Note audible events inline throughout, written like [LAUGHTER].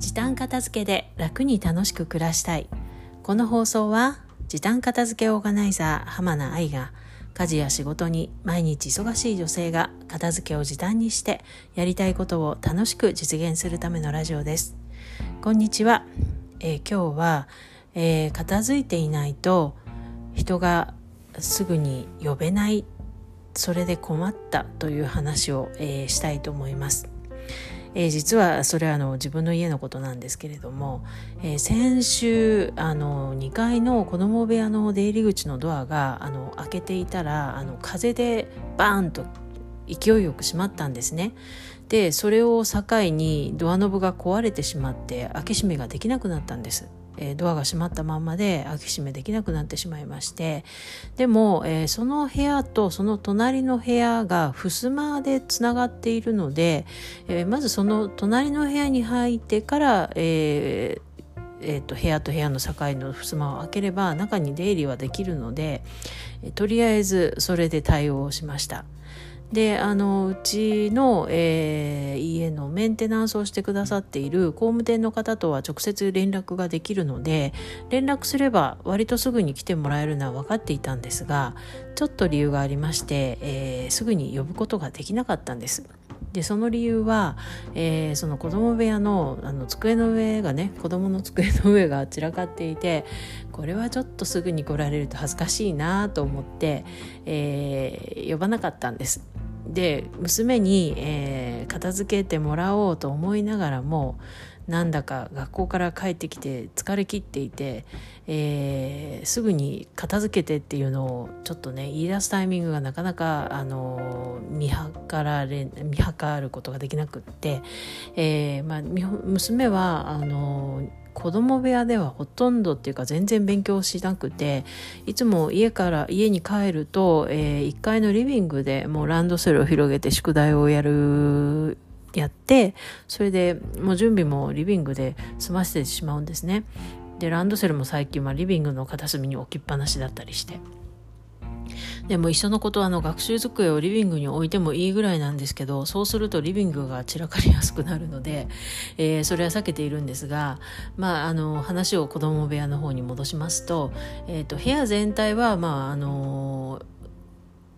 時短片付けで楽に楽しく暮らしたい。この放送は時短片付けオーガナイザー浜名愛が家事や仕事に毎日忙しい女性が片付けを時短にしてやりたいことを楽しく実現するためのラジオです。こんにちは、えー、今日は、えー、片付いていないと人がすぐに呼べないそれで困ったという話を、えー、したいと思います。えー、実はそれはあの自分の家のことなんですけれども、えー、先週あの2階の子供部屋の出入り口のドアがあの開けていたらあの風でバーンと勢いよく閉まったんですね。でそれを境にドアノブが壊れてしまって開け閉めができなくなったんです。えドアが閉まったままで開け閉めできなくなってしまいましてでも、えー、その部屋とその隣の部屋が襖でつながっているので、えー、まずその隣の部屋に入ってから、えーえーと、部屋と部屋の境の襖を開ければ中に出入りはできるのでとりあえずそれで対応しました。であのうちの、えー、家のメンテナンスをしてくださっている工務店の方とは直接連絡ができるので連絡すれば割とすぐに来てもらえるのは分かっていたんですがちょっと理由がありまして、えー、すぐに呼ぶことができなかったんです。でその理由は、えー、その子供部屋のあの机の上がね子供の机の上が散らかっていてこれはちょっとすぐに来られると恥ずかしいなと思って、えー、呼ばなかったんです。で娘に、えー、片付けてもらおうと思いながらもなんだか学校から帰ってきて疲れ切っていて、えー、すぐに片付けてっていうのをちょっとね言い出すタイミングがなかなか、あの見計られ見計ることができなくって、えーまあ、娘はあの子供部屋ではほとんどっていうか全然勉強しなくていつも家から家に帰ると、えー、1階のリビングでもうランドセルを広げて宿題をやるやってそれでもう準備もリビングで済ませてしまうんですね。でランドセルも最近はリビングの片隅に置きっぱなしだったりして。でも一緒のことあの学習机をリビングに置いてもいいぐらいなんですけどそうするとリビングが散らかりやすくなるので、えー、それは避けているんですが、まあ、あの話を子供部屋の方に戻しますと,、えーと、部屋全体は、まあ、あの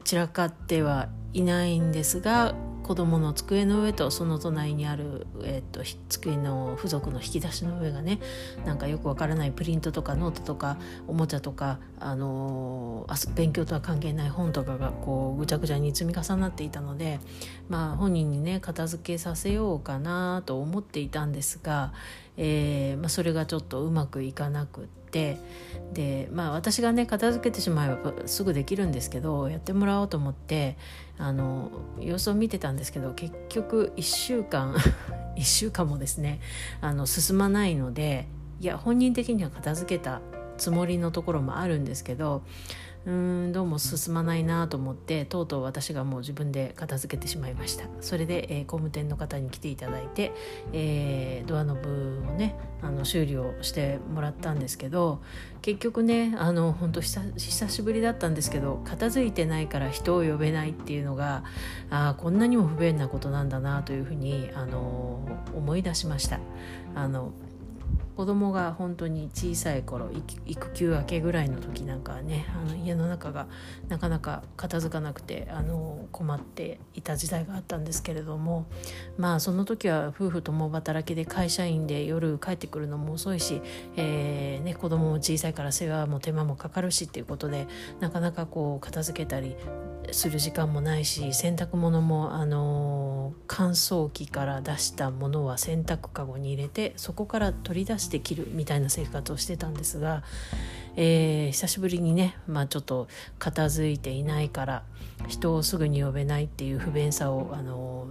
散らかってはいないんですが子供の机の上とその隣にある、えーと、机の付属の引き出しの上がねなんかよくわからないプリントとかノートとかおもちゃとか、あのー、勉強とは関係ない本とかがこうぐちゃぐちゃに積み重なっていたので、まあ、本人にね片付けさせようかなと思っていたんですが、えーまあ、それがちょっとうまくいかなくて。でまあ私がね片付けてしまえばすぐできるんですけどやってもらおうと思ってあの様子を見てたんですけど結局1週間 [LAUGHS] 1週間もですねあの進まないのでいや本人的には片付けたつもりのところもあるんですけどうんどうも進まないなと思ってとうとう私がもう自分で片付けてしまいましたそれで、えー、工務店の方に来ていただいて、えー、ドアノブをねあの修理をしてもらったんですけど結局ねあの本当久しぶりだったんですけど片付いてないから人を呼べないっていうのがあこんなにも不便なことなんだなというふうにあの思い出しました。あの子供が本当に小さい頃育休明けぐらいの時なんかはねあの家の中がなかなか片付かなくてあの困っていた時代があったんですけれどもまあその時は夫婦共働きで会社員で夜帰ってくるのも遅いし、えーね、子供も小さいから世話も手間もかかるしっていうことでなかなかこう片付けたりする時間もないし洗濯物も、あの乾燥機から出したものは洗濯かごに入れてそこから取り出して切るみたいな生活をしてたんですが、えー、久しぶりにね、まあ、ちょっと片付いていないから人をすぐに呼べないっていう不便さを、あの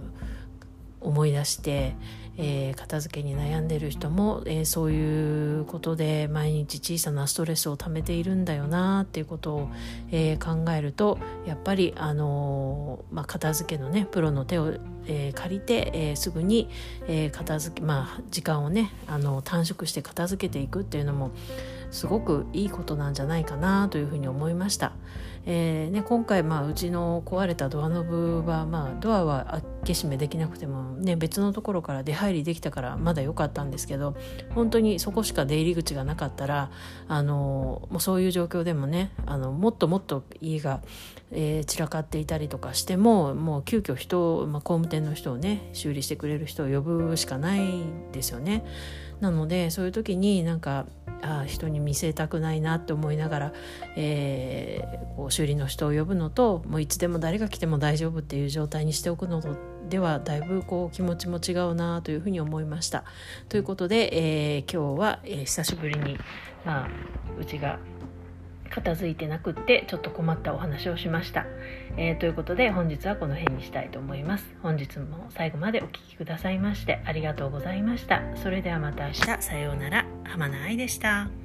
思い出して。えー、片付けに悩んでる人も、えー、そういうことで毎日小さなストレスをためているんだよなっていうことを、えー、考えるとやっぱり、あのまあ、片付けのねプロの手を、え借りて、えすぐに、え片付けまあ時間をねあの短縮して片付けていくっていうのもすごくいいことなんじゃないかなというふうに思いました。えーね、今回、まあ、うちの壊れたドアノブは、まあ、ドアは開け閉めできなくても、ね、別のところから出入りできたからまだ良かったんですけど本当にそこしか出入り口がなかったらあのもうそういう状況でもねあのもっともっと家が、えー、散らかっていたりとかしてももう急遽人、まあ、工務店の人をね修理してくれる人を呼ぶしかないですよね。なのでそういう時になんかあ人に見せたくないなって思いながら、えー、こう修理の人を呼ぶのともういつでも誰が来ても大丈夫っていう状態にしておくのではだいぶこう気持ちも違うなというふうに思いました。ということで、えー、今日は、えー、久しぶりに、まあ、うちが片付いてなくってちょっと困ったお話をしました、えー、ということで本日はこの辺にしたいと思います。本日も最後までお聴きくださいましてありがとうございました。それではまた明日。さようなら。浜名愛でした。